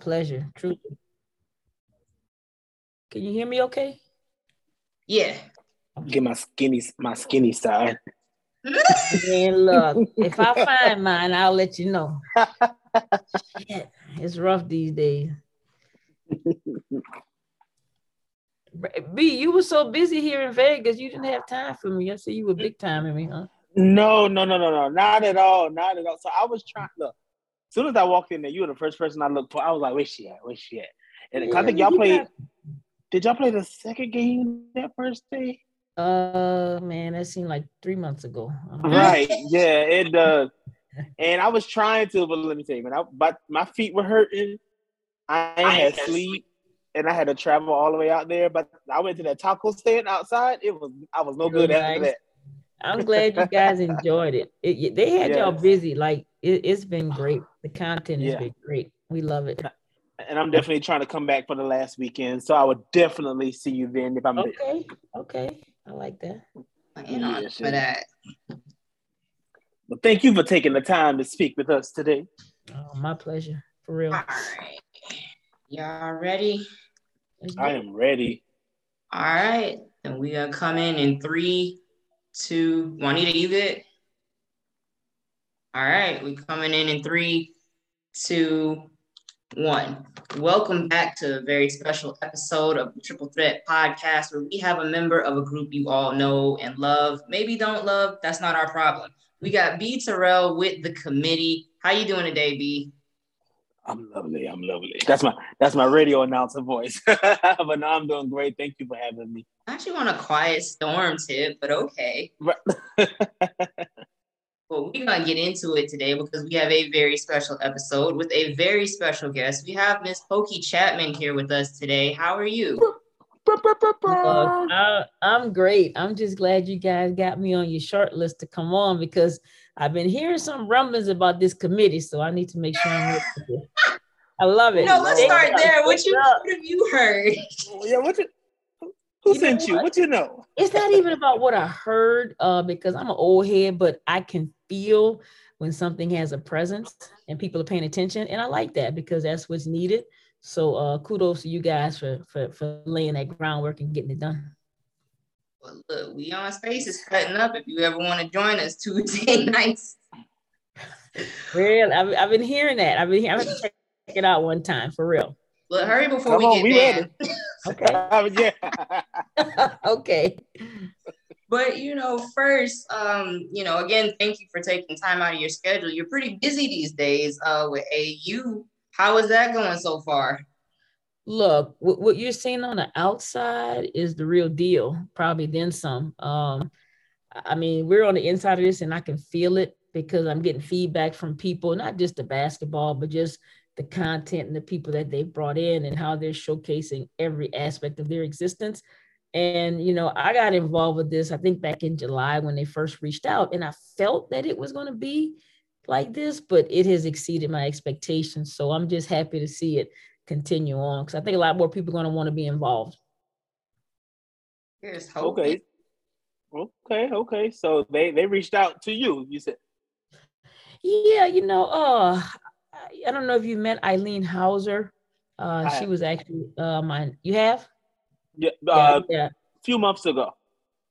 pleasure, truly. Can you hear me okay? Yeah. Get my skinny my skinny side. And look, if I find mine, I'll let you know. Shit, it's rough these days. B, you were so busy here in Vegas, you didn't have time for me. I see you were big time in me, huh? No, no, no, no, no, not at all, not at all. So I was trying. To look, as soon as I walked in there, you were the first person I looked for. I was like, "Where's she at? Where's she at?" And Yeah, I think y'all played. Did y'all play the second game that first day? Uh, man, that seemed like three months ago. Right. Yeah, it does. And I was trying to, but let me tell you, man, I, but my feet were hurting. I ain't had sleep, and I had to travel all the way out there. But I went to that taco stand outside. It was I was no Real good after that. I'm glad you guys enjoyed it. it they had y'all busy. Like it, it's been great. The content has Yeah. been great. We love it. And I'm definitely trying to come back for the last weekend. So I would definitely see you then if I'm there. Okay, okay, I like that. In on Yes, for that. But thank you for taking the time to speak with us today. Oh, my pleasure, for real. All right. Y'all ready? I am ready. All right. And we gonna come in in three, two. Juanita, you good? All right. We coming in in three, two, one. Welcome back to a very special episode of the Triple Threat Podcast, where we have a member of a group you all know and love. Maybe don't love. That's not our problem. We got B Terrell with the committee. How you doing today, B? I'm lovely. I'm lovely. That's my that's my radio announcer voice. but no, I'm doing great. Thank you for having me. I actually want a quiet storm tip, but okay. Well, we're gonna get into it today because we have a very special episode with a very special guest. We have Miss Pokey Chapman here with us today. How are you? Look, I, I'm great. I'm just glad you guys got me on your short list to come on because I've been hearing some rumblings about this committee, so I need to make sure I'm. with you. I love it. No, let's Stay start there. What you up. what have you heard? yeah, what you, who You sent you? what? What you know? it's not even about what I heard, uh, because I'm an old head, but I can feel when something has a presence and people are paying attention, and I like that because that's what's needed. So uh, kudos to you guys for for for laying that groundwork and getting it done. Well, look, we on space is cutting up. If you ever want to join us Tuesday nights, Real, I've, I've been hearing that. I've been hearing. I'm gonna check it out one time for real. look, hurry before Come we on, get we banned. Okay, yeah. okay. But you know, first, um, you know, again, thank you for taking time out of your schedule. You're pretty busy these days uh, with AU. How is that going so far? Look, what, what you're seeing on the outside is the real deal. Probably then some. Um, I mean, we're on the inside of this, and I can feel it because I'm getting feedback from people, not just the basketball, but just the content and the people that they've brought in and how they're showcasing every aspect of their existence. And you know, I got involved with this, I think back in July when they first reached out, and I felt that it was going to be like this, but it has exceeded my expectations. So I'm just happy to see it continue on because I think a lot more people are going to want to be involved. Here's hope. okay. Okay, okay. So they they reached out to you. You said Yeah, you know, uh, I- don't know if you met Eileen Hauser. Uh, she was actually uh, my. You have? yeah, uh, yeah, yeah. a few months ago.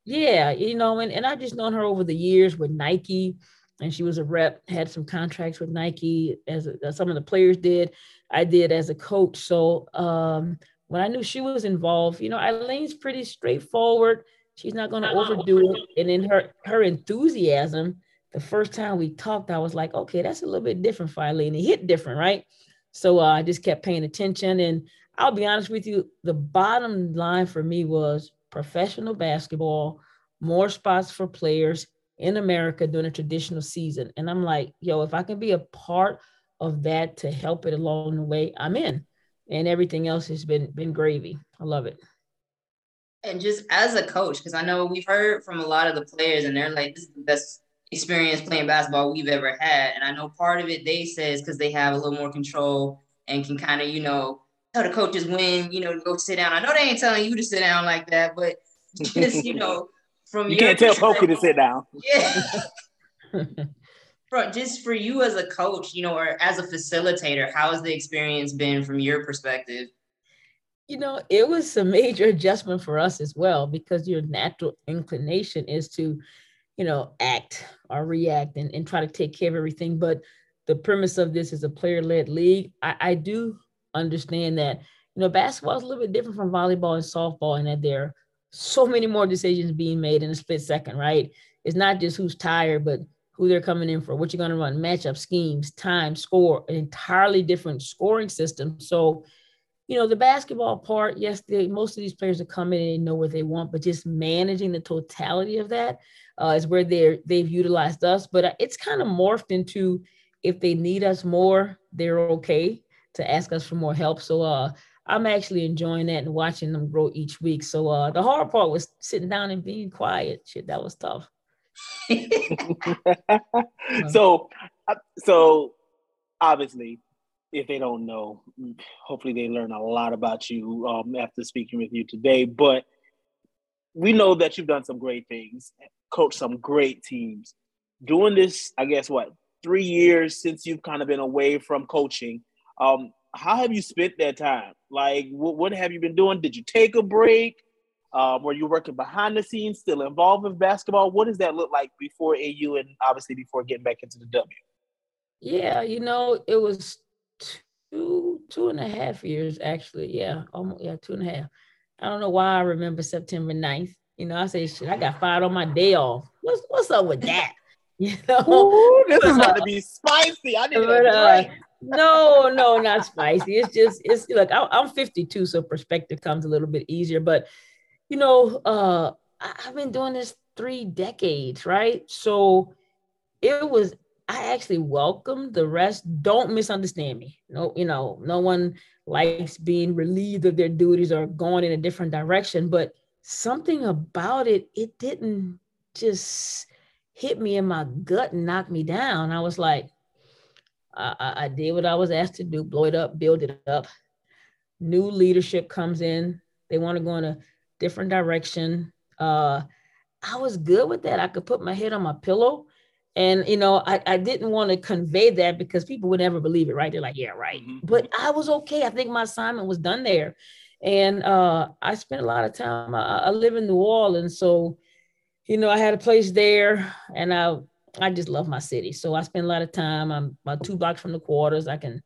Yeah, you know, and, and I've just known her over the years with Nike, and she was a rep, had some contracts with Nike as, a, some of the players did. I did as a coach. So um, when I knew she was involved, you know, Eileen's pretty straightforward. She's not going to overdo it. And in her her enthusiasm, the first time we talked, I was like, okay, that's a little bit different for Eileen. It hit different, right? So uh, I just kept paying attention. And I'll be honest with you, the bottom line for me was professional basketball, more spots for players in America during a traditional season. And I'm like, yo, if I can be a part of that to help it along the way, I'm in. And everything else has been been gravy. I love it. And just as a coach, because I know we've heard from a lot of the players, and they're like, this is the best experience playing basketball we've ever had. And I know part of it they say is because they have a little more control and can kind of, you know, tell the coaches when, you know, to go sit down. I know they ain't telling you to sit down like that, but just, you know, from You your can't tell Pokey to sit down. Yeah. for just for you as a coach, you know, or as a facilitator, how has the experience been from your perspective? You know, it was a major adjustment for us as well because your natural inclination is to, you know, act or react and, and try to take care of everything. But the premise of this is a player-led league. I, I do understand that, you know, basketball is a little bit different from volleyball and softball in that there are so many more decisions being made in a split second, right? It's not just who's tired, but who they're coming in for, what you're going to run, matchup schemes, time, score, an entirely different scoring system. So, you know, the basketball part, yes, they, most of these players are coming in and know what they want, but just managing the totality of that uh, is where they're they've utilized us. But uh, it's kind of morphed into if they need us more, they're okay to ask us for more help. So uh, I'm actually enjoying that and watching them grow each week. So uh, the hard part was sitting down and being quiet. Shit, that was tough. so, uh, so obviously, if they don't know, hopefully they learn a lot about you um, after speaking with you today. But we know that you've done some great things, coached some great teams. Doing this, I guess, what three years since you've kind of been away from coaching. Um, how have you spent that time? Like, what, what have you been doing? Did you take a break? Um, were you working behind the scenes, still involved with basketball? What does that look like before AU and obviously before getting back into the W? Yeah, you know, it was two two and a half years actually. Yeah, almost yeah, two and a half. I don't know why I remember September 9th. You know, I say shit, I got fired on my day off. What's what's up with that? You know, Ooh, this is about to be spicy. I need but, uh, no, no, not spicy. It's just it's like I'm 52, so perspective comes a little bit easier. But you know, uh, I've been doing this three decades, right? So it was, I actually welcome the rest. Don't misunderstand me. No, you know, no one likes being relieved of their duties or going in a different direction, but something about it, it didn't just hit me in my gut and knock me down. I was like, I, I did what I was asked to do, blow it up, build it up. New leadership comes in. They want to go in a different direction. Uh, I was good with that. I could put my head on my pillow. And you know, I, I didn't want to convey that because people would never believe it, right? They're like, yeah, right. Mm-hmm. But I was okay. I think my assignment was done there. And uh, I spent a lot of time. I, I live in New Orleans, so you know, I had a place there, and I I just love my city. So I spend a lot of time. I'm about two blocks from the quarters. I can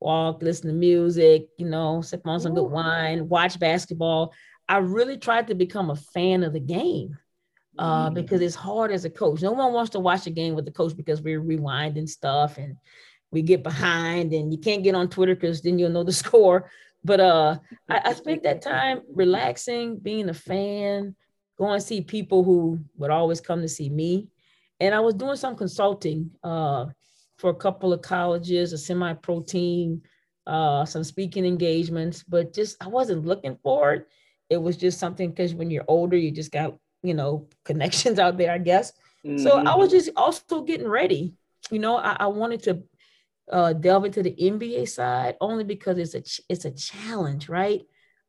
walk, listen to music, you know, sip on some good wine, watch basketball. I really tried to become a fan of the game uh, mm. because it's hard as a coach. No one wants to watch a game with the coach because we're rewinding stuff and we get behind and you can't get on Twitter because then you'll know the score. But uh, I, I spent that time relaxing, being a fan, going to see people who would always come to see me. And I was doing some consulting uh, for a couple of colleges, a semi-pro team, uh, some speaking engagements, but just I wasn't looking for it it was just something because when you're older, you just got, you know, connections out there, I guess. Mm-hmm. So I was just also getting ready. You know, I, I wanted to uh, delve into the NBA side only because it's a it's a challenge, right?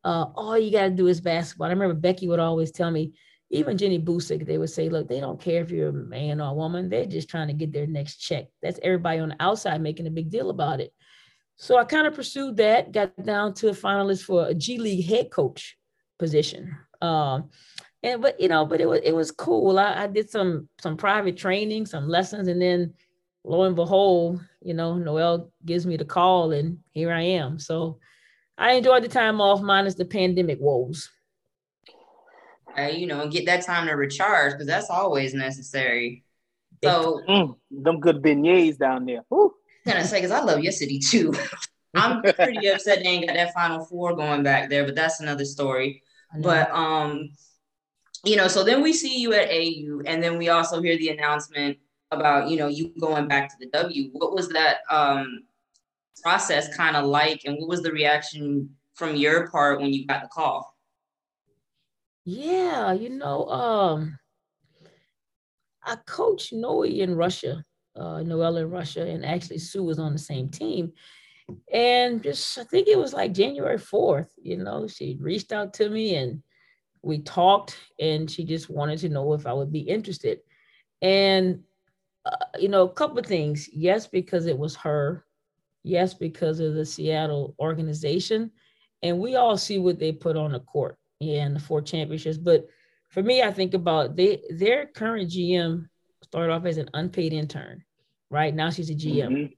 Uh, all you got to do is basketball. I remember Becky would always tell me, even Jenny Boucek, they would say, look, they don't care if you're a man or a woman. They're just trying to get their next check. That's everybody on the outside making a big deal about it. So I kind of pursued that, got down to a finalist for a G League head coach position. Um, and but you know, but it was it was cool. I, I did some some private training, some lessons, and then lo and behold, you know, Noelle gives me the call, and here I am. So I enjoyed the time off, minus the pandemic woes. Uh, you know, get that time to recharge because that's always necessary. So mm, them good beignets down there. Woo. I'm gonna say because I love your city too. I'm pretty upset they ain't got that final four going back there, but that's another story. But um, you know, so then we see you at AU, and then we also hear the announcement about you know you going back to the W. What was that um process kind of like, and what was the reaction from your part when you got the call? Yeah, you know, um, I coached Noe in Russia, uh, Noelle in Russia, and actually Sue was on the same team and just I think it was like January 4th, you know, she reached out to me and we talked and she just wanted to know if I would be interested. And uh, you know, a couple of things. Yes, because it was her. Yes, because of the Seattle organization. And we all see what they put on the court and the four championships. But for me, I think about they their current GM started off as an unpaid intern, right? Now she's a GM. Mm-hmm.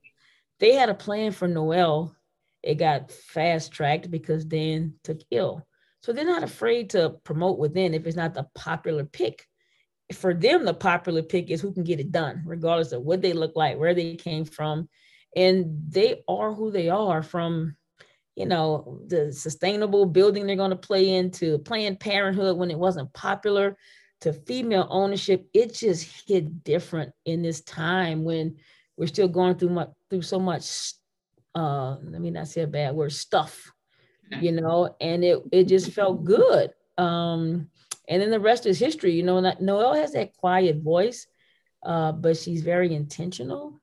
They had a plan for Noelle. It got fast tracked because Dan took ill. So they're not afraid to promote within if it's not the popular pick for them, the popular pick is who can get it done, regardless of what they look like, where they came from. And they are who they are from, you know, the sustainable building they're going to play into Planned Parenthood when it wasn't popular to female ownership. It just hit different in this time when we're still going through much, through so much, uh, let me not say a bad word, stuff, you know, and it, it just felt good. Um, and then the rest is history. You know, Noelle has that quiet voice, uh, but she's very intentional,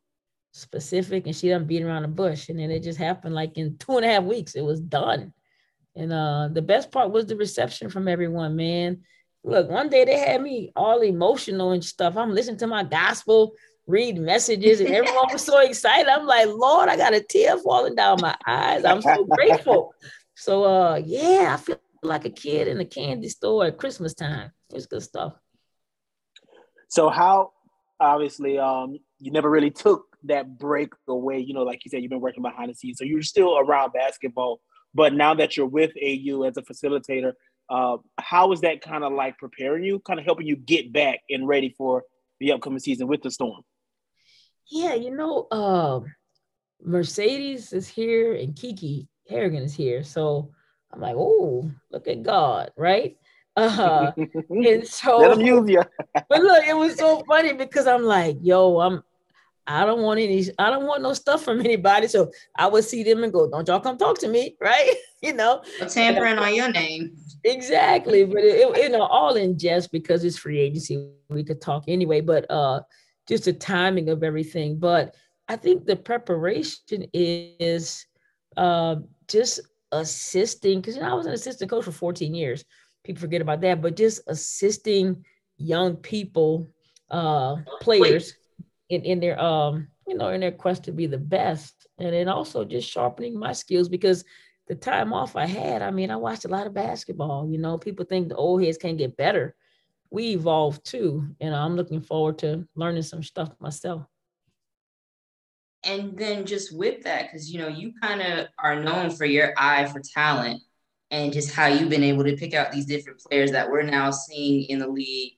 specific, and she doesn't beat around the bush. And then it just happened like in two and a half weeks, it was done. And uh, the best part was the reception from everyone, man. Look, one day they had me all emotional and stuff. I'm listening to my gospel, read messages, and everyone was so excited. I'm like, Lord, I got a tear falling down my eyes. I'm so grateful. So uh yeah, I feel like a kid in a candy store at Christmas time. It's good stuff. So how obviously um you never really took that break away, you know, like you said, you've been working behind the scenes. So you're still around basketball, but now that you're with AU as a facilitator, uh, how is that kind of like preparing you, kind of helping you get back and ready for the upcoming season with the storm? Yeah, you know, uh, Mercedes is here and Kiki Harrigan is here. So I'm like, oh, look at God, right? Uh, and so let him use you. but look, it was so funny because I'm like, yo, I'm I don't want any, I don't want no stuff from anybody. So I would see them and go, Don't y'all come talk to me, right? you know, tampering on your name. Exactly. But it, it, you know, all in jest because it's free agency. We could talk anyway, but uh just the timing of everything. But I think the preparation is uh just assisting because you know I was an assistant coach for 14 years. People forget about that, but just assisting young people, uh, players in, in their um, you know, in their quest to be the best. And then also just sharpening my skills because the time off I had, I mean, I watched a lot of basketball. You know, people think the old heads can't get better. We evolve too. And I'm looking forward to learning some stuff myself and then just with that because you know you kind of are known for your eye for talent and just how you've been able to pick out these different players that we're now seeing in the league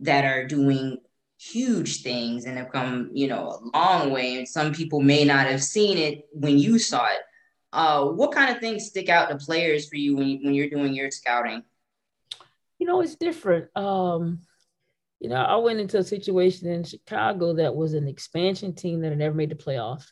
that are doing huge things and have come you know a long way and some people may not have seen it when you saw it. Uh, what kind of things stick out to players for you when, when you're doing your scouting? You know it's different. Um you know, I went into a situation in Chicago that was an expansion team that had never made the playoffs.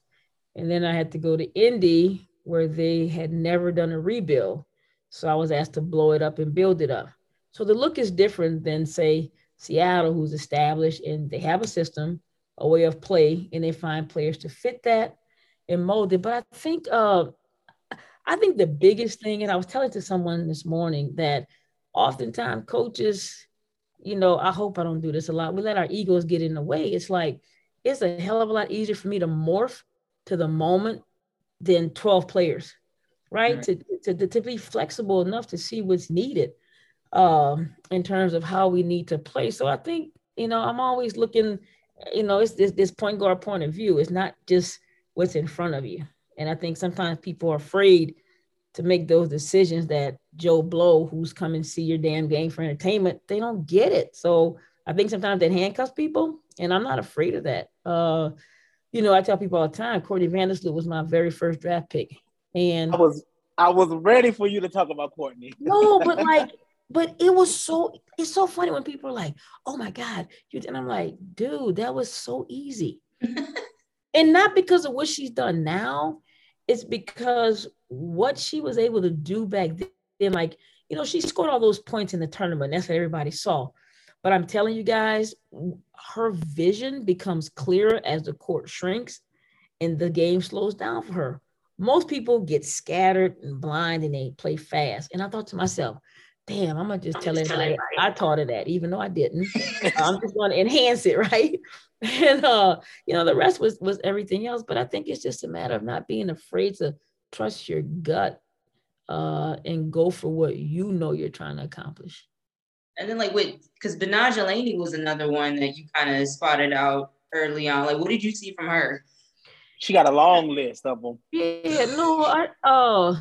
And then I had to go to Indy where they had never done a rebuild. So I was asked to blow it up and build it up. So the look is different than, say, Seattle, who's established and they have a system, a way of play, and they find players to fit that and mold it. But I think uh, I think the biggest thing, and I was telling to someone this morning that oftentimes coaches you know, I hope I don't do this a lot. We let our egos get in the way. It's like it's a hell of a lot easier for me to morph to the moment than 12 players, right? right. To, to, to be flexible enough to see what's needed um, in terms of how we need to play. So I think, you know, I'm always looking, you know, it's this, this point guard point of view. It's not just what's in front of you. And I think sometimes people are afraid to make those decisions that Joe Blow, who's come and see your damn game for entertainment, they don't get it. So I think sometimes that handcuffs people, and I'm not afraid of that. Uh, you know, I tell people all the time, Courtney Vandersloot was my very first draft pick, and I was I was ready for you to talk about Courtney. no, but like, but it was so it's so funny when people are like, "Oh my God," you and I'm like, "Dude, that was so easy," and not because of what she's done now. It's because what she was able to do back then, like, you know, she scored all those points in the tournament. That's what everybody saw. But I'm telling you guys, her vision becomes clearer as the court shrinks and the game slows down for her. Most people get scattered and blind and they play fast. And I thought to myself, damn, I'm gonna just tell everybody I taught her that, even though I didn't. I'm just gonna enhance it, right? And uh, you know, the rest was was everything else. But I think it's just a matter of not being afraid to trust your gut uh and go for what you know you're trying to accomplish. And then like with because Betnijah Laney was another one that you kind of spotted out early on. Like, what did you see from her? She got a long list of them. Yeah, no, I uh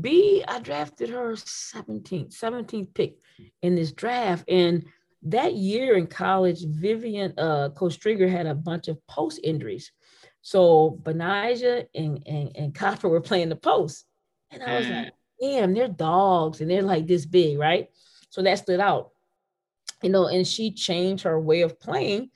B, I drafted her 17th, 17th pick in this draft. And that year in college, Vivian, uh, Coach had a bunch of post injuries. So Betnijah and, and, and Copper were playing the post. And I was mm. like, damn, they're dogs and they're like this big, right? So that stood out. You know, and she changed her way of playing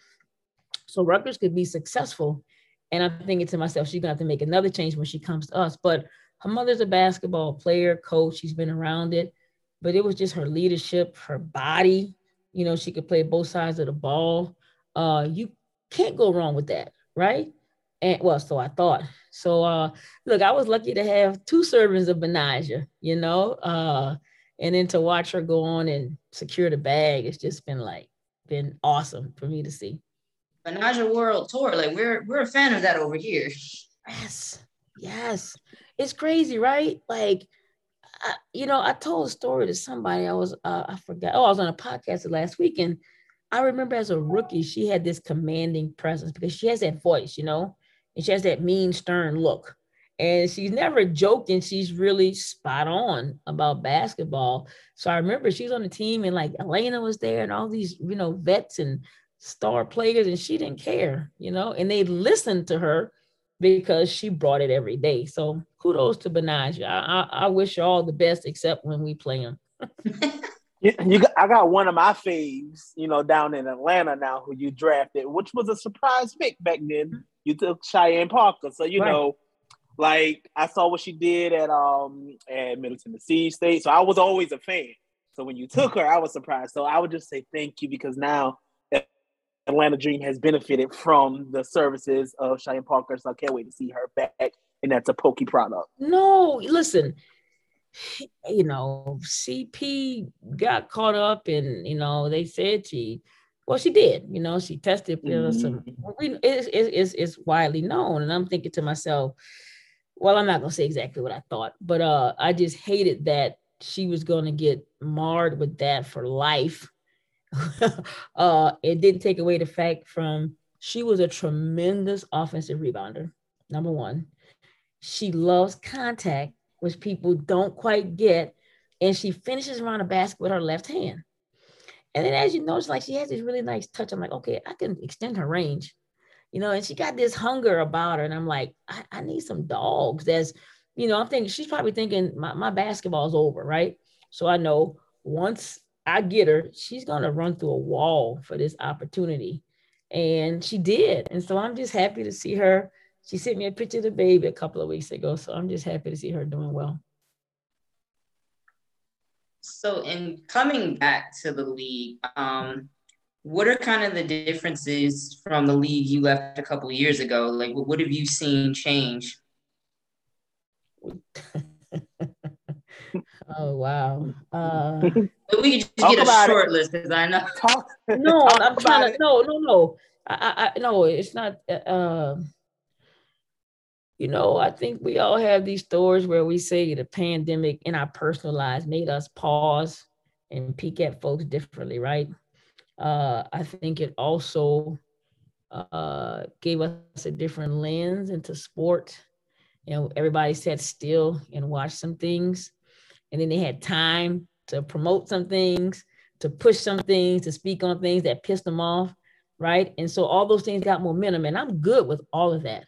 so Rutgers could be successful. And I'm thinking to myself, she's gonna have to make another change when she comes to us. But her mother's a basketball player, coach. She's been around it, but it was just her leadership, her body. You know, she could play both sides of the ball. Uh, you can't go wrong with that, right? And well, so I thought. So uh, look, I was lucky to have two servings of Betnijah, you know, uh, and then to watch her go on and secure the bag, it's just been like been awesome for me to see. Betnijah World Tour, like we're we're a fan of that over here. Yes, yes it's crazy, right? Like, I, you know, I told a story to somebody. I was, uh, I forgot. Oh, I was on a podcast last week, and I remember as a rookie, she had this commanding presence because she has that voice, you know, and she has that mean, stern look. And she's never joking. She's really spot on about basketball. So I remember she was on the team, and like Elena was there, and all these, you know, vets and star players, and she didn't care, you know, and they listened to her because she brought it every day. So kudos to Betnijah. I, I, I wish you all the best, except when we play them. you, you got, I got one of my faves, you know, down in Atlanta now, who you drafted, which was a surprise pick back then. You took Cheyenne Parker, so you right. know, like I saw what she did at um at Middle Tennessee State, so I was always a fan. So when you took her, I was surprised. So I would just say thank you because now Atlanta Dream has benefited from the services of Cheyenne Parker. So I can't wait to see her back. And that's a pokey product. No, listen, you know, CP got caught up and, you know, they said she, well, she did, you know, she tested you know, some, mm-hmm. it's, it's, it's widely known. And I'm thinking to myself, well, I'm not going to say exactly what I thought, but uh, I just hated that she was going to get marred with that for life uh, it didn't take away the fact from she was a tremendous offensive rebounder. Number one, she loves contact, which people don't quite get, and she finishes around the basket with her left hand. And then, as you notice, like she has this really nice touch. I'm like, okay, I can extend her range, you know. And she got this hunger about her, and I'm like, I, I need some dogs. That's, you know, I'm thinking she's probably thinking my my basketball's over, right? So I know once I get her, she's to run through a wall for this opportunity. And she did. And so I'm just happy to see her. She sent me a picture of the baby a couple of weeks ago. So I'm just happy to see her doing well. So, in coming back to the league, um, what are kind of the differences from the league you left a couple of years ago? Like, what have you seen change? Oh wow. Uh, we can just get a short it. list because I know. Talk, no, talk I'm trying to. No, no, no. I, I, no, it's not. Uh, you know, I think we all have these stories where we say the pandemic in our personal lives made us pause and peek at folks differently, right? Uh, I think it also uh, gave us a different lens into sport. You know, everybody sat still and watched some things and then they had time to promote some things, to push some things, to speak on things that pissed them off, right? And so all those things got momentum, and I'm good with all of that.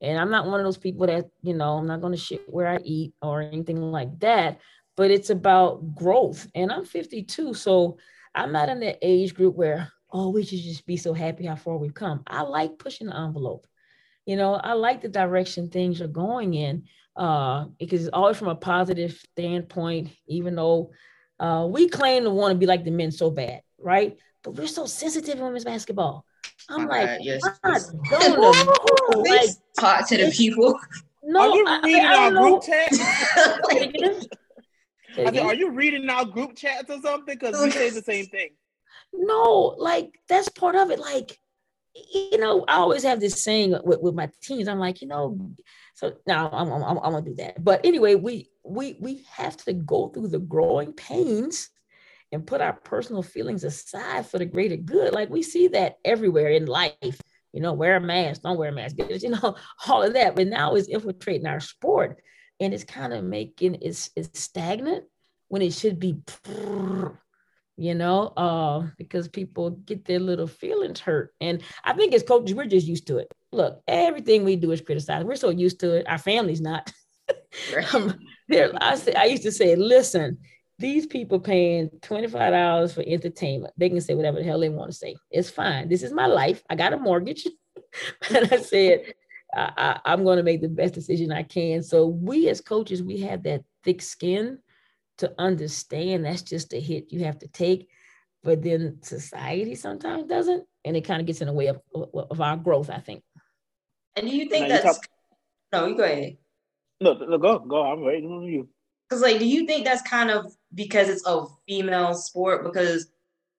And I'm not one of those people that, you know, I'm not going to shit where I eat or anything like that, but it's about growth. And I'm 52, so I'm not in that age group where, oh, we should just be so happy how far we've come. I like pushing the envelope. You know, I like the direction things are going in uh, because it's always from a positive standpoint, even though uh, we claim to want to be like the men so bad, right? But we're so sensitive in women's basketball. I'm All like, right, yes, yes. like, talk to the people. No, Are you reading I, I, our group text? I said, are you reading our group chats or something? Because we say the same thing. No, like that's part of it. Like, you know, I always have this saying with, with my teams. I'm like, you know, so now I'm, I'm, I'm, I'm gonna do that. But anyway, we we we have to go through the growing pains and put our personal feelings aside for the greater good. Like we see that everywhere in life. You know, wear a mask, don't wear a mask, you know, all of that. But now it's infiltrating our sport and it's kind of making it's it's stagnant when it should be you know uh, because people get their little feelings hurt and i think as coaches we're just used to it look everything we do is criticized we're so used to it our family's not um, I, say, I used to say listen these people paying $25 for entertainment they can say whatever the hell they want to say it's fine this is my life i got a mortgage and i said I, I, am going to make the best decision I can. So we as coaches, we have that thick skin to understand that's just a hit you have to take. But then society sometimes doesn't, and it kind of gets in the way of, of our growth, I think. And do you think that's talk- no? You go ahead. No, no, go, go. I'm waiting on you. Because, like, do you think that's kind of because it's a female sport? Because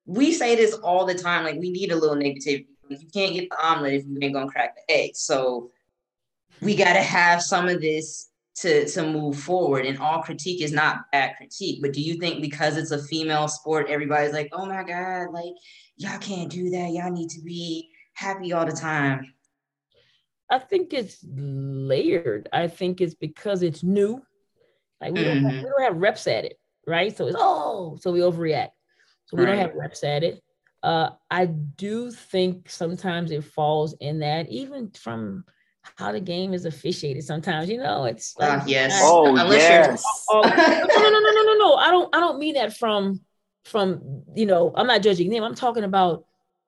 we say this all the time. Like, we need a little negativity. You can't get the omelet if you ain't gonna crack the egg. So we got to have some of this to to move forward and all critique is not bad critique but do you think because it's a female sport everybody's like oh my god like y'all can't do that y'all need to be happy all the time i think it's layered i think it's because it's new like we, mm-hmm. don't, have, we don't have reps at it right so it's oh so we overreact so we right. don't have reps at it uh i do think sometimes it falls in that even from how the game is officiated. Sometimes, you know, it's like, uh, yes. Oh, Unless yes. Oh, no, no, no, no, no, no, no. I don't. I don't mean that from from you know. I'm not judging them. I'm talking about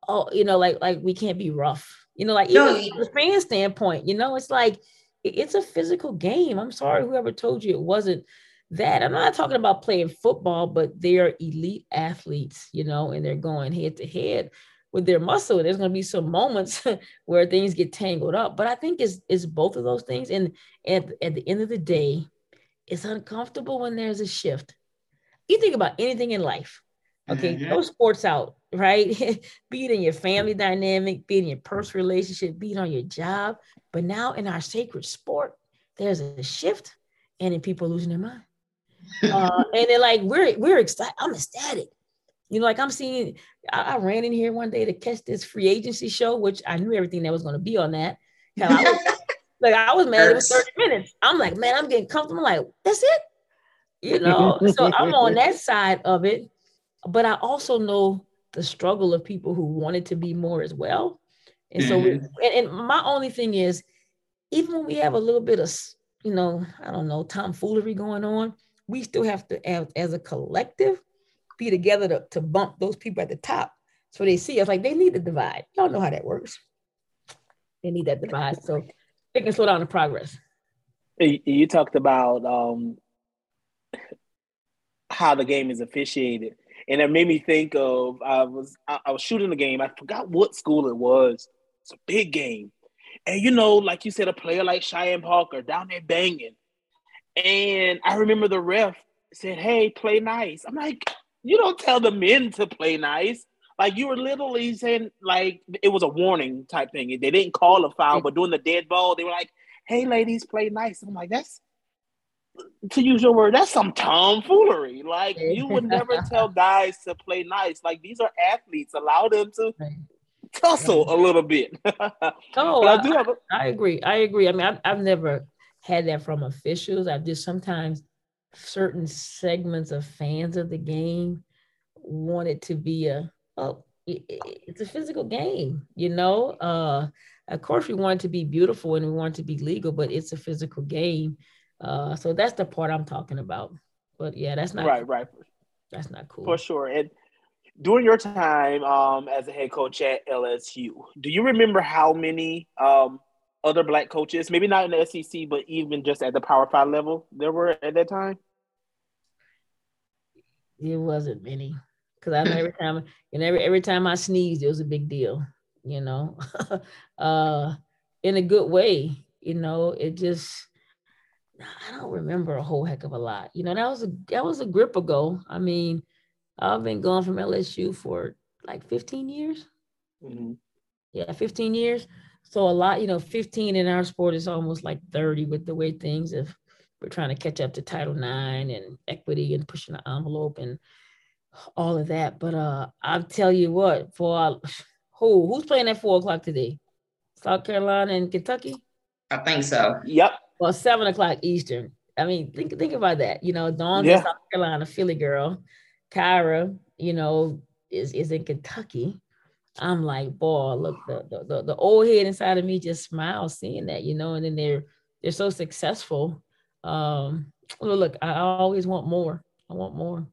oh, you know, like like we can't be rough. You know, like even no, from the fan standpoint, you know, it's like it's a physical game. I'm sorry, whoever told you it wasn't that. I'm not talking about playing football, but they're elite athletes, you know, and they're going head to head with their muscle. There's going to be some moments where things get tangled up. But I think it's, it's both of those things. And at, at the end of the day, it's uncomfortable when there's a shift. You think about anything in life, okay? Mm-hmm. Those sports out, right? be it in your family dynamic, be it in your personal relationship, be it on your job. But now in our sacred sport, there's a shift and then people losing their mind. Uh, and they're like, we're we're excited. I'm ecstatic. You know, like I'm seeing, I, I, ran in here one day to catch this free agency show, which I knew everything that was going to be on that. I was, like I was mad. It was 30 minutes. I'm like, man, I'm getting comfortable. I'm like, that's it. You know, so I'm on that side of it. But I also know the struggle of people who wanted to be more as well. And so, mm-hmm. and, and my only thing is, even when we have a little bit of, you know, I don't know, tomfoolery going on, we still have to, as, as a collective, be together to, to bump those people at the top so they see us like they need the divide. Y'all know how that works. They need that divide so they can slow down the progress. You talked about um, how the game is officiated, and it made me think of I was I, was shooting the game. I forgot what school it was. It's a big game, and you know, like you said, a player like Cheyenne Parker down there banging, and I remember the ref said, "Hey, play nice." I'm like, you don't tell the men to play nice. Like you were literally saying, like it was a warning type thing. They didn't call a foul, but doing the dead ball, they were like, "Hey, ladies, play nice." I'm like, that's to use your word, that's some tomfoolery. Like you would never tell guys to play nice. Like these are athletes. Allow them to tussle a little bit. oh, I, I, a- I, agree. I agree. I mean, I've, I've never had that from officials. I've just sometimes certain segments of fans of the game want it to be a oh it's a physical game you know uh of course we want it to be beautiful and we want it to be legal but it's a physical game uh so that's the part i'm talking about but yeah that's not right right that's not cool for sure and during your time um as a head coach at lsu do you remember how many um other black coaches, maybe not in the SEC, but even just at the Power Five level, there were at that time? It wasn't many, because I know every time, and every every time I sneezed, it was a big deal. You know, uh, in a good way. You know, it just I don't remember a whole heck of a lot. You know, that was a that was a grip ago. I mean, I've been going from LSU for like 15 years. Mm-hmm. Yeah, 15 years. So a lot, you know, 15 in our sport is almost like 30 with the way things if we're trying to catch up to Title IX and equity and pushing the envelope and all of that. But uh I'll tell you what, for who who's playing at four o'clock today? South Carolina and Kentucky? I think so. Yep. Well, seven o'clock Eastern. I mean, think think about that. You know, Dawn's yeah. in South Carolina, Philly girl. Kyra, you know, is is in Kentucky. I'm like, boy, look, the, the the old head inside of me just smiles seeing that, you know, and then they're they're so successful. Um, look, I always want more. I want more.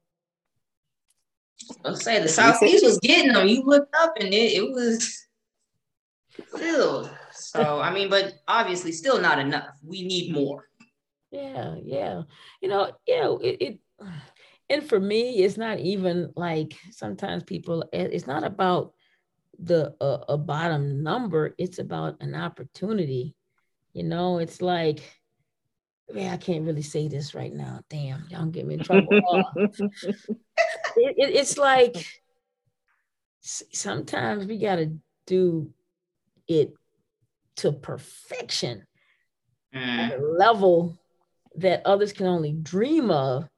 I'll say the Southeast was getting them. You looked up and it, it was filled. So I mean, but obviously still not enough. We need more. Yeah, yeah. You know, yeah, it, it and for me, it's not even like sometimes people, eh, it's not about the uh, a bottom number, it's about an opportunity. You know, it's like, man, I can't really say this right now. Damn, y'all get me in trouble. it, it, it's like sometimes we got to do it to perfection mm. at a level that others can only dream of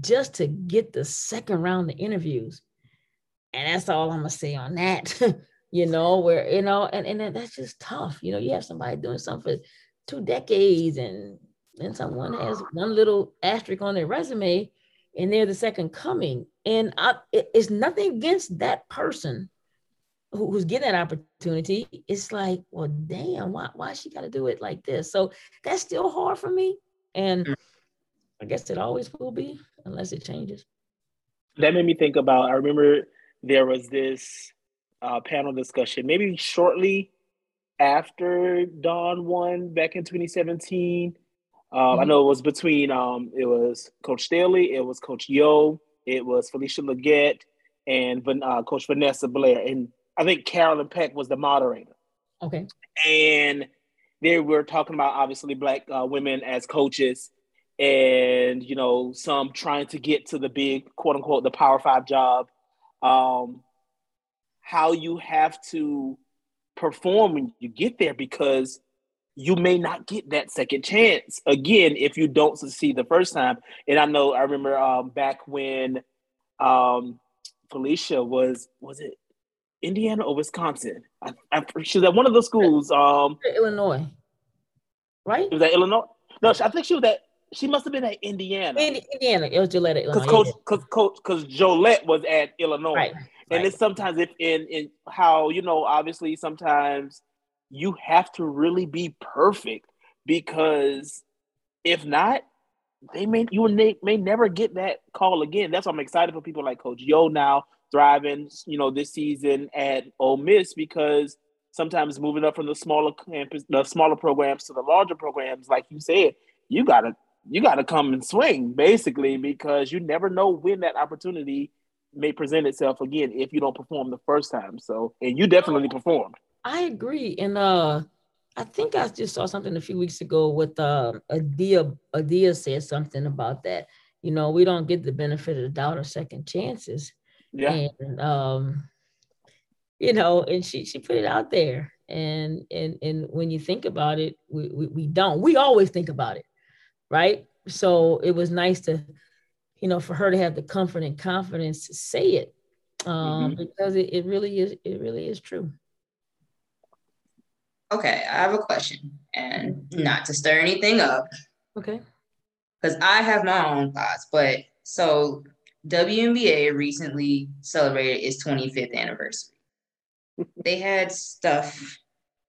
just to get the second round of interviews. And that's all I'm gonna say on that. you know, where you know, and, and that's just tough. You know, you have somebody doing something for two decades and then someone has one little asterisk on their resume and they're the second coming. And I, it's nothing against that person who's getting that opportunity. It's like, well, damn, why, why she got to do it like this? So that's still hard for me. And mm. I guess it always will be unless it changes. That made me think about. I remember there was this uh, panel discussion, maybe shortly after Dawn won back in 2017. Uh, mm-hmm. I know it was between um, it was Coach Staley, it was Coach Yo, it was Felisha Legette, and uh, Coach Vanessa Blair, and I think Carolyn Peck was the moderator. Okay. And they were talking about obviously black uh, women as coaches and you know some trying to get to the big quote unquote the power five job um how you have to perform when you get there because you may not get that second chance again if you don't succeed the first time and i know i remember um back when um felisha was was it indiana or wisconsin I, I, she was at one of the schools um illinois right it was at illinois no i think she was at she must have been at Indiana. Indiana. It was Jolette, Illinois. Because coach, because coach, because Jolette was at Illinois. Right. And right. it's sometimes if in in how you know, obviously sometimes you have to really be perfect because if not, they may you may, may never get that call again. That's why I'm excited for people like Coach Yo now thriving, you know, this season at Ole Miss because sometimes moving up from the smaller campus, the smaller programs to the larger programs, like you said, you gotta you got to come and swing basically because you never know when that opportunity may present itself again if you don't perform the first time. So, and you definitely performed. I agree. And uh I think I just saw something a few weeks ago with uh Adia Adia said something about that. You know, we don't get the benefit of the doubt or second chances. Yeah. And um you know, and she she put it out there. And and and when you think about it, we, we, we don't. We always think about it right? So it was nice to, you know, for her to have the comfort and confidence to say it, um, mm-hmm. because it, it really is, it really is true. Okay, I have a question, and not to stir anything up. Okay. Because I have my own thoughts, but so WNBA recently celebrated its 25th anniversary. they had stuff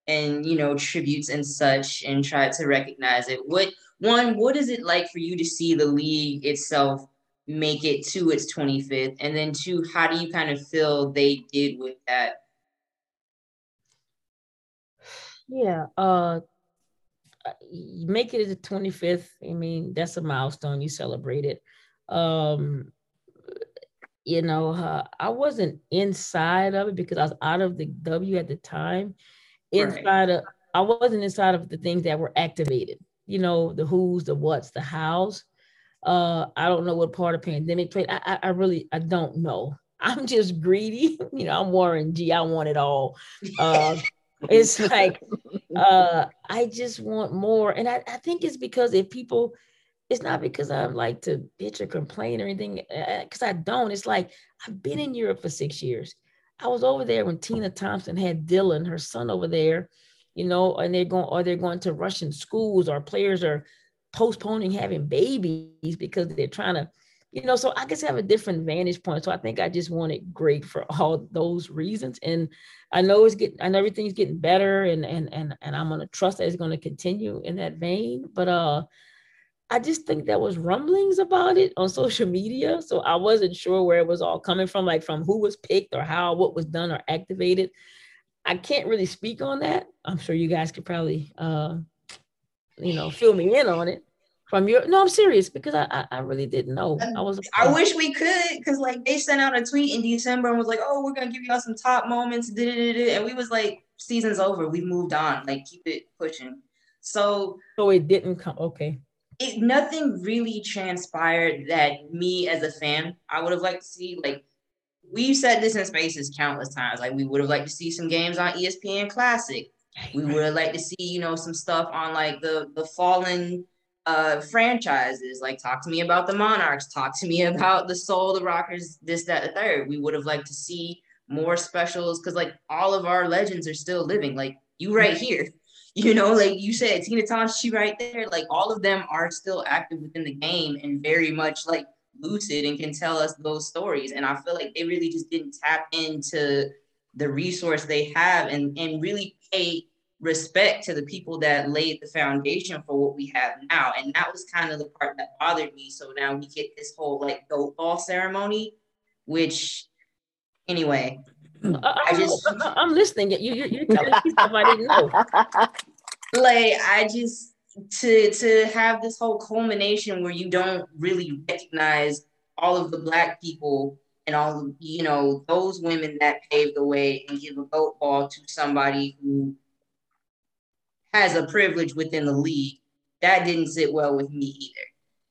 and you know tributes and such and tried to recognize it. What one, what is it like for you to see the league itself make it to its 25th? And then two, how do you kind of feel they did with that? Yeah, uh make it the 25th. I mean, that's a milestone. You celebrate it. Um, you know, uh, I wasn't inside of it because I was out of the W at the time. Inside right. of I wasn't inside of the things that were activated you know, the who's, the what's, the hows. Uh, I don't know what part of pandemic played. I, I, I really, I don't know. I'm just greedy. You know, I'm Warren G. I want it all. Uh, it's like uh, I just want more, and I, I think it's because if people, it's not because I'm like to bitch or complain or anything, because uh, I don't. It's like I've been in Europe for six years. I was over there when Tina Thompson had Dylan, her son, over there, you know, and they're going, or they're going to Russian schools, or players are postponing having babies because they're trying to, you know. So I guess have a different vantage point. So I think I just want it great for all those reasons. And I know it's getting, I know everything's getting better, and and and and I'm gonna trust that it's gonna continue in that vein. But uh, I just think there was rumblings about it on social media. So I wasn't sure where it was all coming from, like from who was picked or how what was done or activated. I can't really speak on that. I'm sure you guys could probably uh, you know, fill me in on it from your no, I'm serious because I I, I really didn't know. I was I wish we could because like they sent out a tweet in December and was like, oh, we're gonna give y'all some top moments, and we was like, season's over, we moved on, like keep it pushing. So so it didn't come okay it nothing really transpired that me as a fan I would have liked to see. Like we've said this in spaces countless times. Like we would have liked to see some games on ESPN Classic. We would have liked to see, you know, some stuff on like the the fallen uh franchises. Like talk to me about the Monarchs, talk to me about the Sol, the Rockers, this, that, the third. We would have liked to see more specials because like all of our legends are still living. Like you right here. You know, like you said, Tina she right there. Like all of them are still active within the game and very much like lucid and can tell us those stories. And I feel like they really just didn't tap into the resource they have and, and really pay respect to the people that laid the foundation for what we have now. And that was kind of the part that bothered me. So now we get this whole like goat ball ceremony, which anyway, I, just I'm listening. You you you're telling me stuff I didn't know. Like I just to to have this whole culmination where you don't really recognize all of the black people and all of, you know those women that paved the way and give a goat ball to somebody who has a privilege within the league that didn't sit well with me either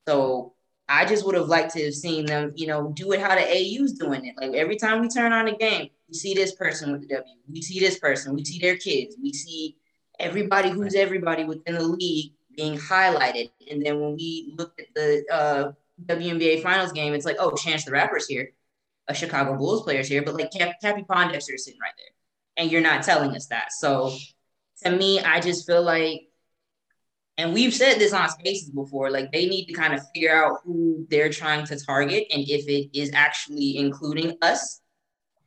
so i just would have liked to have seen them you know do it how the AU's doing it like every time we turn on a game we see this person with the W. We see this person. We see their kids. We see everybody who's everybody within the league being highlighted. And then when we look at the uh, WNBA Finals game, it's like, oh, Chance the Rapper's here, a Chicago Bulls player's here, but like Cap- Cappie Pondexter is sitting right there, and you're not telling us that. So to me, I just feel like, and we've said this on Spaces before, like they need to kind of figure out who they're trying to target and if it is actually including us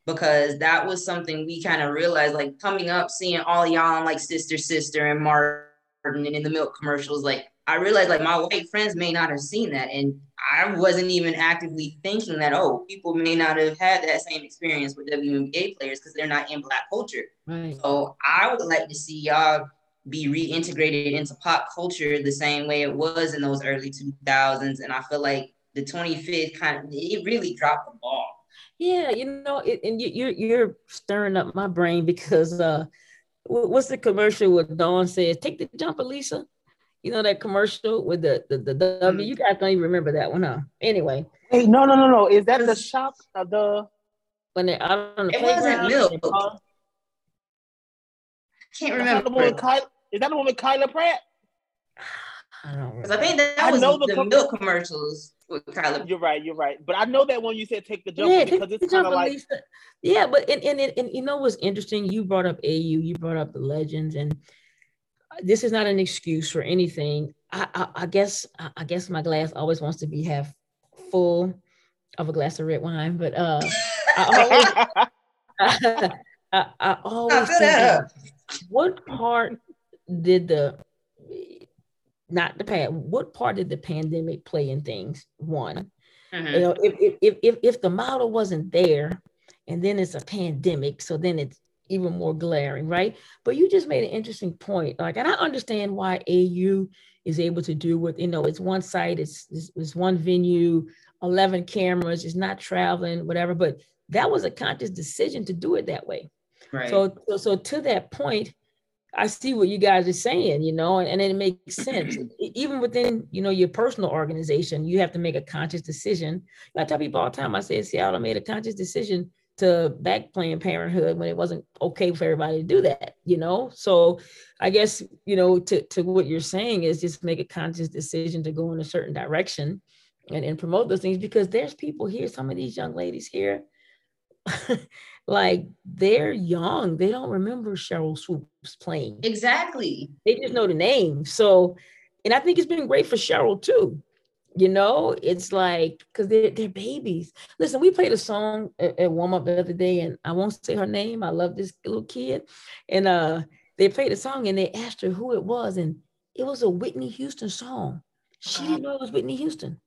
because that was something we kind of realized like coming up, seeing all y'all on like Sister Sister and Martin and in the milk commercials. Like I realized like my white friends may not have seen that. And I wasn't even actively thinking that, oh, people may not have had that same experience with WNBA players because they're not in black culture. Right. So I would like to see y'all be reintegrated into pop culture the same way it was in those early 2000s. And I feel like the 25th kind of, it really dropped the ball. Yeah, you know, it, and you, you're you're stirring up my brain because uh, what's the commercial with Dawn says, "Take the jump, Lisa." You know that commercial with the the, the W. Mm-hmm. You guys don't even remember that one, huh? Anyway. Hey, no, no, no, no. Is that the shop of the? When they out on the it wasn't milk. I can't remember. Is the one with Kyla, is that the one with Kyla Pratt? I don't. Because I think that, that was the, the com- milk commercials with Kyla. You're right. You're right. But I know that when you said take the jump yeah, because it's kind of like. Lisa. Yeah, but and, and and you know what's interesting? You brought up AU. You brought up the legends, and this is not an excuse for anything. I, I, I guess I guess my glass always wants to be half full of a glass of red wine, but uh, I always, I, I, I always think, what part did the not the past. What part did the pandemic play in things? One, mm-hmm. you know, if, if if if the model wasn't there, and then it's a pandemic, so then it's even more glaring, right? But you just made an interesting point. Like, and I understand why AU is able to do what you know. It's one site, it's, it's it's one venue, eleven cameras, it's not traveling, whatever. But that was a conscious decision to do it that way. Right. So so, so to that point, I see what you guys are saying, you know, and, and it makes sense. Even within, you know, your personal organization, you have to make a conscious decision. I tell people all the time, I say Seattle made a conscious decision to back Planned Parenthood when it wasn't okay for everybody to do that, you know? So I guess, you know, to, to what you're saying is just make a conscious decision to go in a certain direction and, and promote those things because there's people here, some of these young ladies here, like they're young. They don't remember Sheryl Swoopes playing. Exactly. They just know the name. So, and I think it's been great for Sheryl too. You know, it's like because they're they're babies. Listen, we played a song at, at warm up the other day, and I won't say her name. I love this little kid, and uh, they played a song, and they asked her who it was, and it was a Whitney Houston song. She didn't know it was Whitney Houston.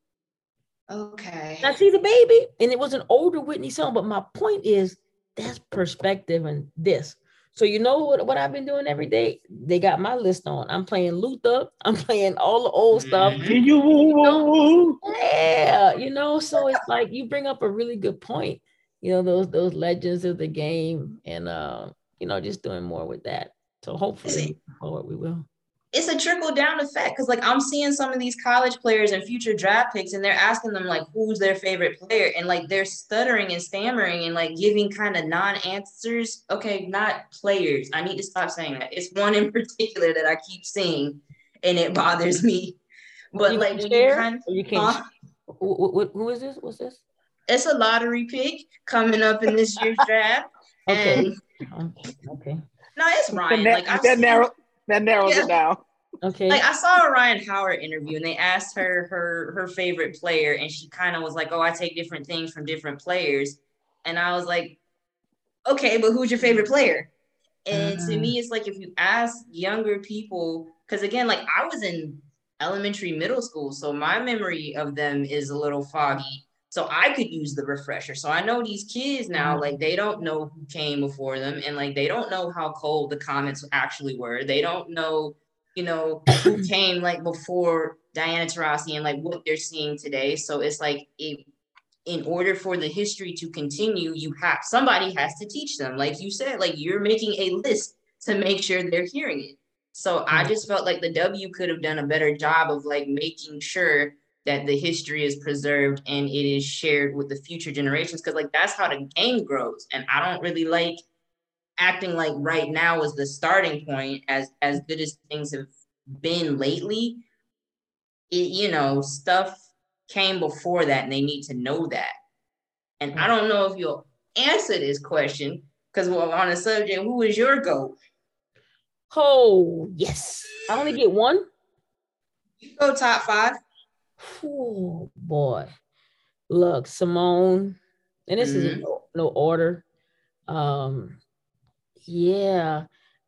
Okay. Now she's a baby, and it was an older Whitney song. But my point is, that's perspective and this. So you know what, what I've been doing every day? They got my list on. I'm playing Luther. I'm playing all the old stuff. Mm-hmm. You yeah, you know, so it's like you bring up a really good point. You know, those those legends of the game, and uh, you know, just doing more with that. So hopefully, forward we will it's a trickle down effect because like I'm seeing some of these college players and future draft picks and they're asking them like who's their favorite player and like they're stuttering and stammering and like giving kind of non-answers. Okay, not players. I need to stop saying that. It's one in particular that I keep seeing and it bothers me. But you like when you kind of, you can't. Huh? Who, who is this? What's this? It's a lottery pick coming up in this year's draft. okay. And, okay. No, it's Rhyne. Like I that narrow that narrows yeah. it down. Okay. Like I saw a Rhyne Howard interview and they asked her her her favorite player and she kind of was like, "Oh, I take different things from different players." And I was like, "Okay, but who's your favorite player?" And uh to me it's like if you ask younger people cuz again, like I was in elementary middle school, so my memory of them is a little foggy. So I could use the refresher. So I know these kids now, mm-hmm. like they don't know who came before them and like they don't know how cold the comments actually were. They don't know, you know, who came like before Diana Taurasi and like what they're seeing today. So it's like it, in order for the history to continue, you have somebody has to teach them. Like you said, like you're making a list to make sure they're hearing it. So I mm-hmm. just felt like the W could have done a better job of like making sure that the history is preserved and it is shared with the future generations because like that's how the game grows. And i don't really like acting like right now is the starting point as as good as things have been lately. It you know stuff came before that and they need to know that. And i hmm. don't know if you'll answer this question because we're on a subject who is your goat? Oh yes. I only get one. You go top five Oh boy. Look, Simone, and this mm-hmm. is no, no, order. Um, yeah,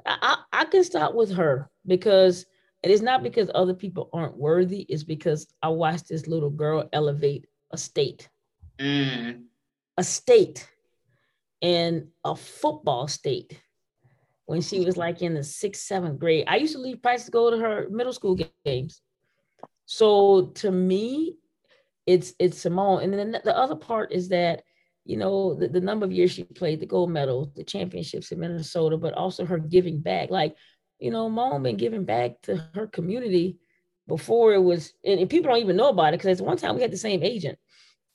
I, I, I can start with her because it is not because other people aren't worthy, it's because I watched this little girl elevate a state. Mm. A state and a football state when she was like in the sixth, seventh grade. I used to leave practice to go to her middle school games. So to me, it's it's Simone. And then the other part is that, you know, the, the number of years she played, the gold medal, the championships in Minnesota, but also her giving back. Like, you know, mom been giving back to her community before it was, and, and people don't even know about it because one time we had the same agent.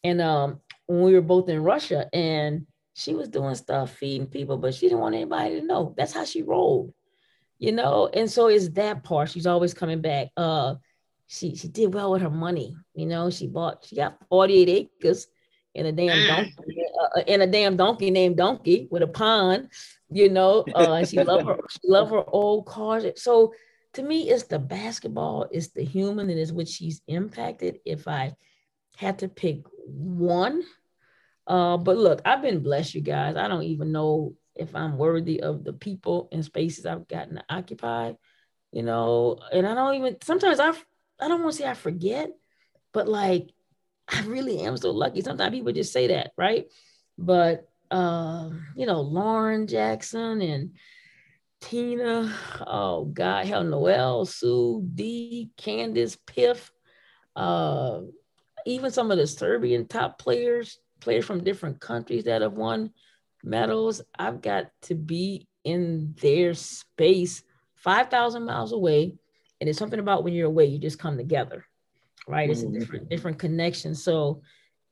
And um, when we were both in Russia, and she was doing stuff, feeding people, but she didn't want anybody to know. That's how she rolled, you know. And so it's that part. She's always coming back. Uh, she she did well with her money. You know, she bought she got 48 acres in a damn mm. donkey uh, in a damn donkey named Donkey with a pond. You know, uh, she love her she love her old cars. So to me, it's the basketball, it's the human, and it's what she's impacted. If I had to pick one, uh, but look, I've been blessed, you guys. I don't even know if I'm worthy of the people and spaces I've gotten to occupy, you know, and I don't even sometimes I I don't want to say I forget, but like I really am so lucky. Sometimes people just say that, right? But um, you know, Lauren Jackson and Tina, oh God, hell, Noelle, Sue, D, Candace, Piff, uh, even some of the Serbian top players, players from different countries that have won medals. I've got to be in their space 5,000 miles away. And it's something about when you're away, you just come together, right? It's a Mhm. different, different connection. So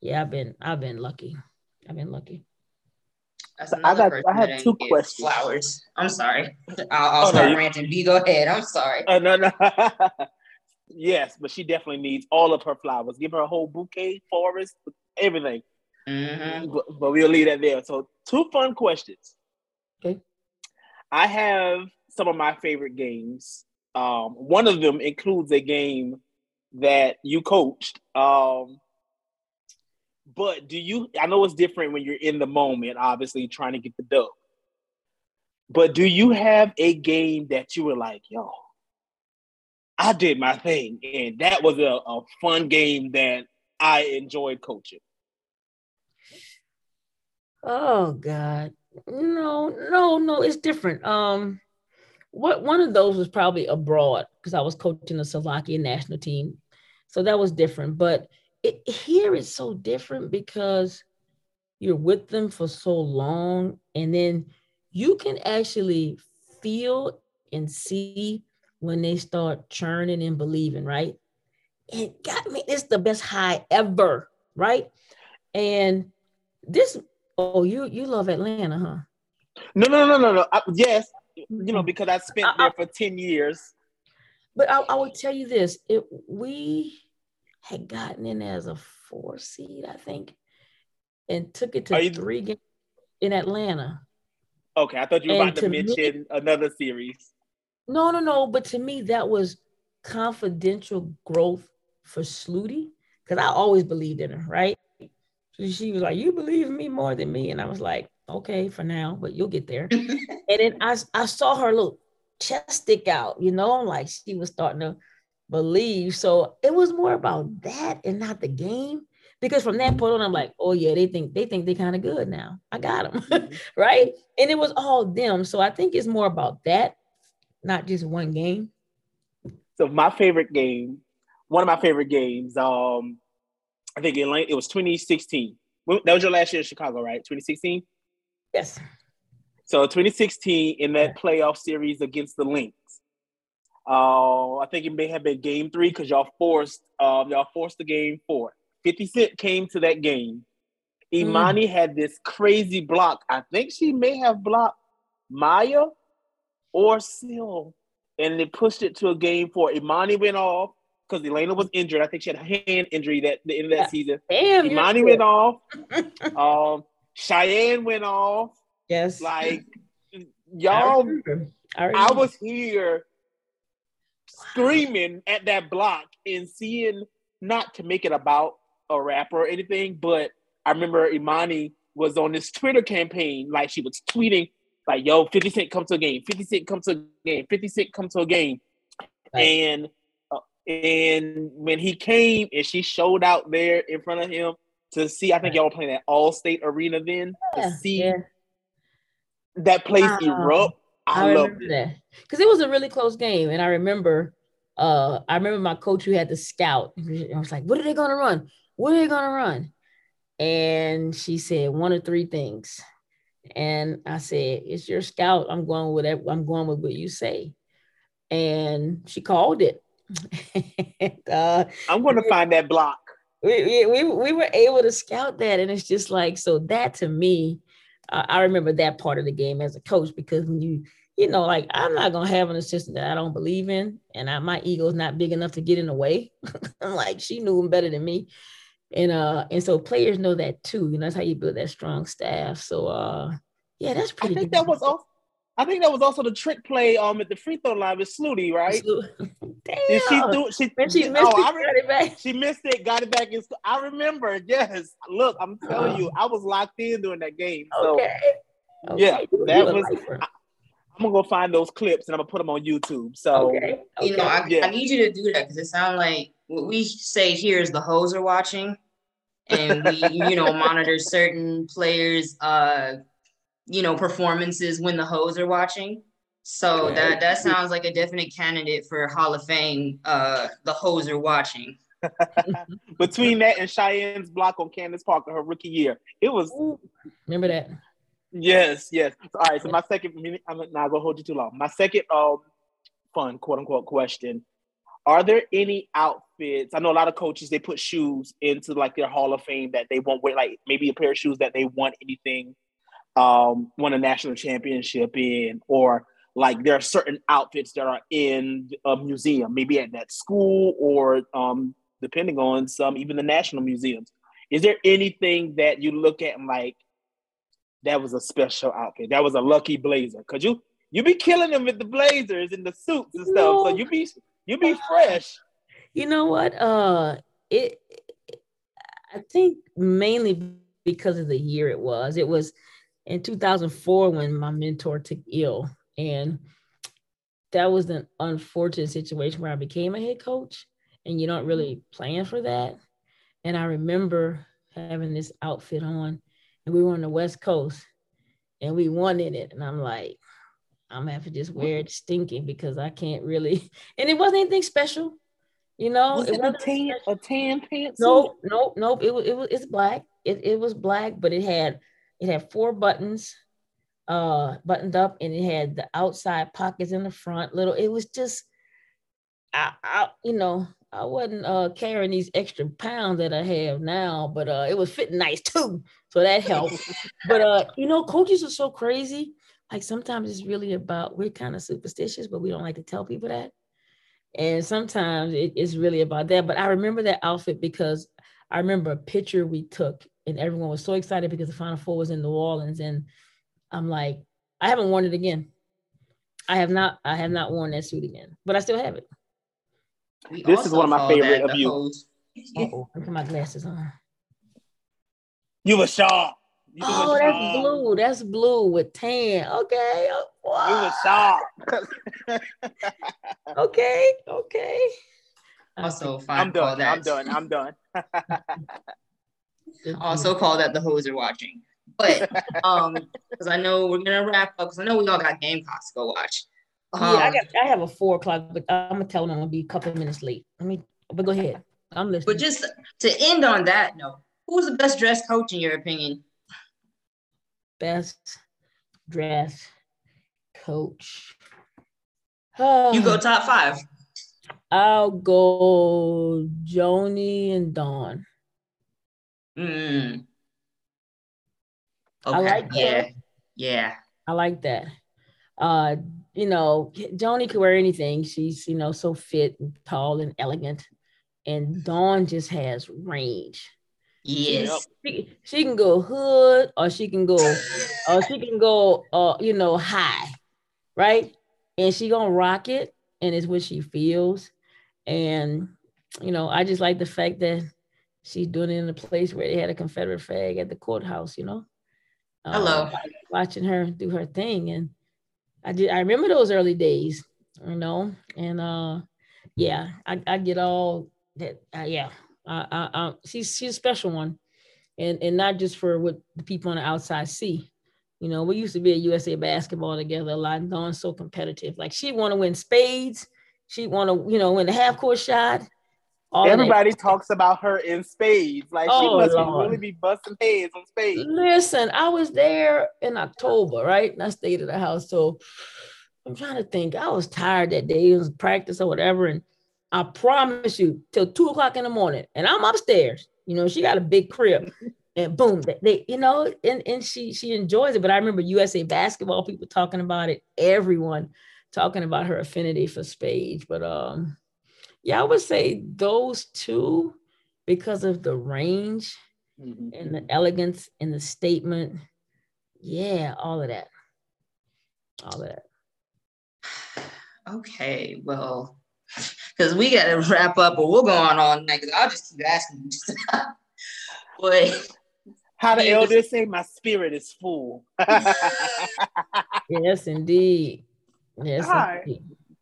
yeah, I've been, I've been lucky. I've been lucky. That's I another got- I had two questions. Flowers. I'm sorry. I'll, I'll Oh, start you- ranting. B, go ahead. I'm sorry. Uh, no, no. yes, but she definitely needs all of her flowers. Give her a whole bouquet, forest, everything. hmm But, but we'll leave that there. So, two fun questions. Okay. I have some of my favorite games. Um, one of them includes a game that you coached. Um, but do you? I know it's different when you're in the moment, obviously trying to get the dub. But do you have a game that you were like, yo, I did my thing, and that was a, a fun game that I enjoyed coaching? Oh God. No, no, no, it's different. Um what one of those was probably abroad because I was coaching the Slovakian national team. So that was different. But it, here it's so different because you're with them for so long and then you can actually feel and see when they start churning and believing, right? It got me, it's the best high ever, right? And this Oh, you you love Atlanta, huh? No, no, no, no, no. I, yes, you know, Mhm. because I spent I- there for 10 years. But I, I will tell you this: it we had gotten in as a four seed, I think, and took it to you- three games in Atlanta. Okay, I thought you were And about to, to me- mention another series. No, no, no. But to me, that was confidential growth for Sluty because I always believed in her, right? So she was like, "You believe me more than me," and I was like, "Okay, for now, but you'll get there." and then I, I saw her little chest stick out, you know, like she was starting to believe. So it was more about that and not the game. Because from that point on, I'm like, oh yeah, they think they think they kind of good now. I got them, right? And it was all them. So I think it's more about that, not just one game. So my favorite game, one of my favorite games, um, I think it, it was 2016. That was your last year in Chicago, right? 2016. Yes. So 2016 in that playoff series against the Lynx. Uh, I think it may have been game three because y'all forced um, y'all forced the game four. 50 Cent came to that game. Imani had this crazy block. I think she may have blocked Maya or Syl, and they pushed it to a game four. Imani went off because Elena was injured. I think she had a hand injury that the end of that Yeah. season. Damn. Imani went off. Um, Cheyenne went off. Yes. Like y'all, remember. I, I was here screaming at that block and seeing not to make it about a rapper or anything, but I remember Imani was on this Twitter campaign, like she was tweeting, like, yo, 50 Cent come to a game, 50 Cent come to a game, 50 Cent come to a game. Right. And uh, and when he came and she showed out there in front of him to see, I think y'all were playing at Allstate Arena then, Yeah, to see yeah. that place Wow. erupt. I, I loved it. that because it was a really close game, and I remember, uh, I remember my coach who had the scout. I was like, "What are they gonna run? What are they gonna run?" And she said one of three things, and I said, "It's your scout. I'm going with that. I'm going with what you say." And she called it. and, uh, I'm going to find that block. We, we, we, we were able to scout that and it's just like so that to me uh, i remember that part of the game as a coach because when you you know like i'm not gonna have an assistant that i don't believe in and I, my ego is not big enough to get in the way i'm like she knew him better than me and uh and so players know that too you know that's how you build that strong staff so uh yeah that's pretty. I think good. that was also. I think that was also the trick play um at the free throw line with Sluty, right? Damn. Did she do she? when she oh, missed it, I got re- it back. she missed it, got it back in. sc- I remember. Yes, look, I'm telling Oh. you, I was locked in during that game. So Okay. yeah, Okay. You- that was- lifer. I'm gonna go find those clips and I'm gonna put them on YouTube. So okay. You know. I, Yeah. I need you to do that because it sounds like what we say here is the hoes are watching, and we, you know, monitor certain players, uh, you know, performances when the hoes are watching. So Okay. that that sounds like a definite candidate for Hall of Fame. Uh, the hoes are watching. between that and Cheyenne's block on Candace Parker, her rookie year, it was Ooh, Remember that? Yes, yes. All right. So my second, I'm not gonna hold you too long. My second um fun quote unquote question. Are there any outfits? I know a lot of coaches they put shoes into like their Hall of Fame that they won't wear, like maybe a pair of shoes that they want anything, um, won a national championship in, or like there are certain outfits that are in a museum, maybe at that school or um, depending on some even the national museums. Is there anything that you look at and like that was a special outfit? That was a lucky blazer. Cause you you be killing them with the blazers and the suits and stuff. No. So you be you be fresh. You know what? Uh it I think mainly because of the year it was. It was in 2004 when my mentor took ill and that was an unfortunate situation where I became a head coach and you don't really plan for that. And I remember having this outfit on and we were on the West Coast and we won in it. And I'm like, I'm gonna have to just wear it stinking because I can't really. And it wasn't anything special, you know. Was it, it a tan a tan pants? Nope, nope, nope. It was it was it's black. It it was black, but it had it had four buttons, uh, buttoned up, and it had the outside pockets in the front. Little. It was just, I, I you know, I wasn't uh, carrying these extra pounds that I have now, but uh, it was fitting nice too. So that helped. but uh, you know, coaches are so crazy. Like sometimes it's really about we're kind of superstitious, but we don't like to tell people that. And sometimes it, it's really about that. But I remember that outfit because I remember a picture we took, and everyone was so excited because the Final Four was in New Orleans, and I'm like, I haven't worn it again. I have not. I have not worn that suit again, but I still have it. We this is one of my favorite of you. Oh, look at my glasses on. You were sharp. You oh, that's sharp. blue. That's blue with tan. Okay. Wow. You were sharp. okay. Okay. Also, fine. I'm done. I'm done. I'm done. also, call that the hoes are watching. But um, because I know we're gonna wrap up because I know we all got Gamecocks to go watch. Um, yeah, I um, got I have a four o'clock, but I'm gonna tell them I'm gonna be a couple of minutes late. Let me but go ahead. I'm listening. But just to end on that note, who's the best dressed coach in your opinion? Best dressed coach. Oh. you go top five. I'll go Joni and Dawn. Mm. Okay. I like yeah. That. Yeah. I like that. Uh you know, Joni could wear anything. She's, you know, so fit and tall and elegant. And Dawn just has range. Yes. She, she can go hood or she can go or she can go uh, you know, high, right? And she gonna rock it and it's what she feels. And you know, I just like the fact that she's doing it in a place where they had a Confederate flag at the courthouse, you know. Hello. Uh, watching her do her thing and I did. I remember those early days, you know, and uh, yeah, I, I get all that. Uh, yeah, I, I, I, she's she's a special one, and and not just for what the people on the outside see. You know, we used to be a USA basketball together a lot, and Dawn's so competitive. Like she want to win spades. She want to, you know, win the half court shot. Everybody talks about her in spades. Like oh, she must Lord. really be busting heads on spades. Listen, I was there in October, right? And I stayed at the house. So I'm trying to think. I was tired that day. It was practice or whatever. And I promise you, till two o'clock in the morning, and I'm upstairs. You know, she got a big crib. And boom, they, they, you know, and, and she she enjoys it. But I remember USA basketball people talking about it, everyone talking about her affinity for spades. But um, yeah, I would say those two because of the range mm-hmm. and the elegance and the statement. Yeah, all of that. All of that. Okay, well, because we got to wrap up, but we'll go on all night because I'll just keep asking you. but how the elders say, my spirit is full. yes, indeed. Yes, Hi.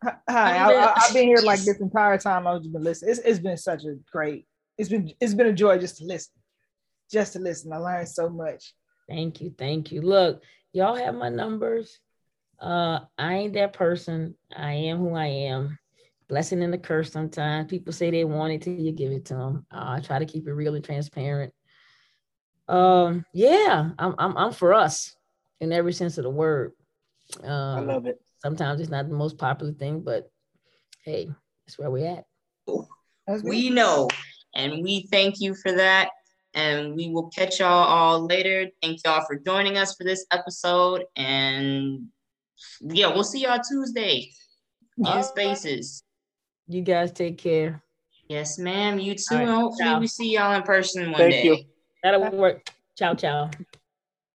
Hi, I, have been here like this entire time. I've been listening. It's, it's been such a great. It's been it's been a joy just to listen, just to listen. I learned so much. Thank you, thank you. Look, y'all have my numbers. Uh, I ain't that person. I am who I am. Blessing and the curse. Sometimes people say they want it till you give it to them. Uh, I try to keep it real and transparent. Um, yeah, I'm I'm I'm for us in every sense of the word. Um, I love it sometimes it's not the most popular thing, but hey, that's where we're at. We know. And we thank you for that. And we will catch y'all all later. Thank y'all for joining us for this episode. And yeah, we'll see y'all Tuesday in spaces. You guys take care. Yes, ma'am. You too. Right. Hopefully, ciao. we see y'all in person one day. Thank day. You. That'll work. Ciao, ciao.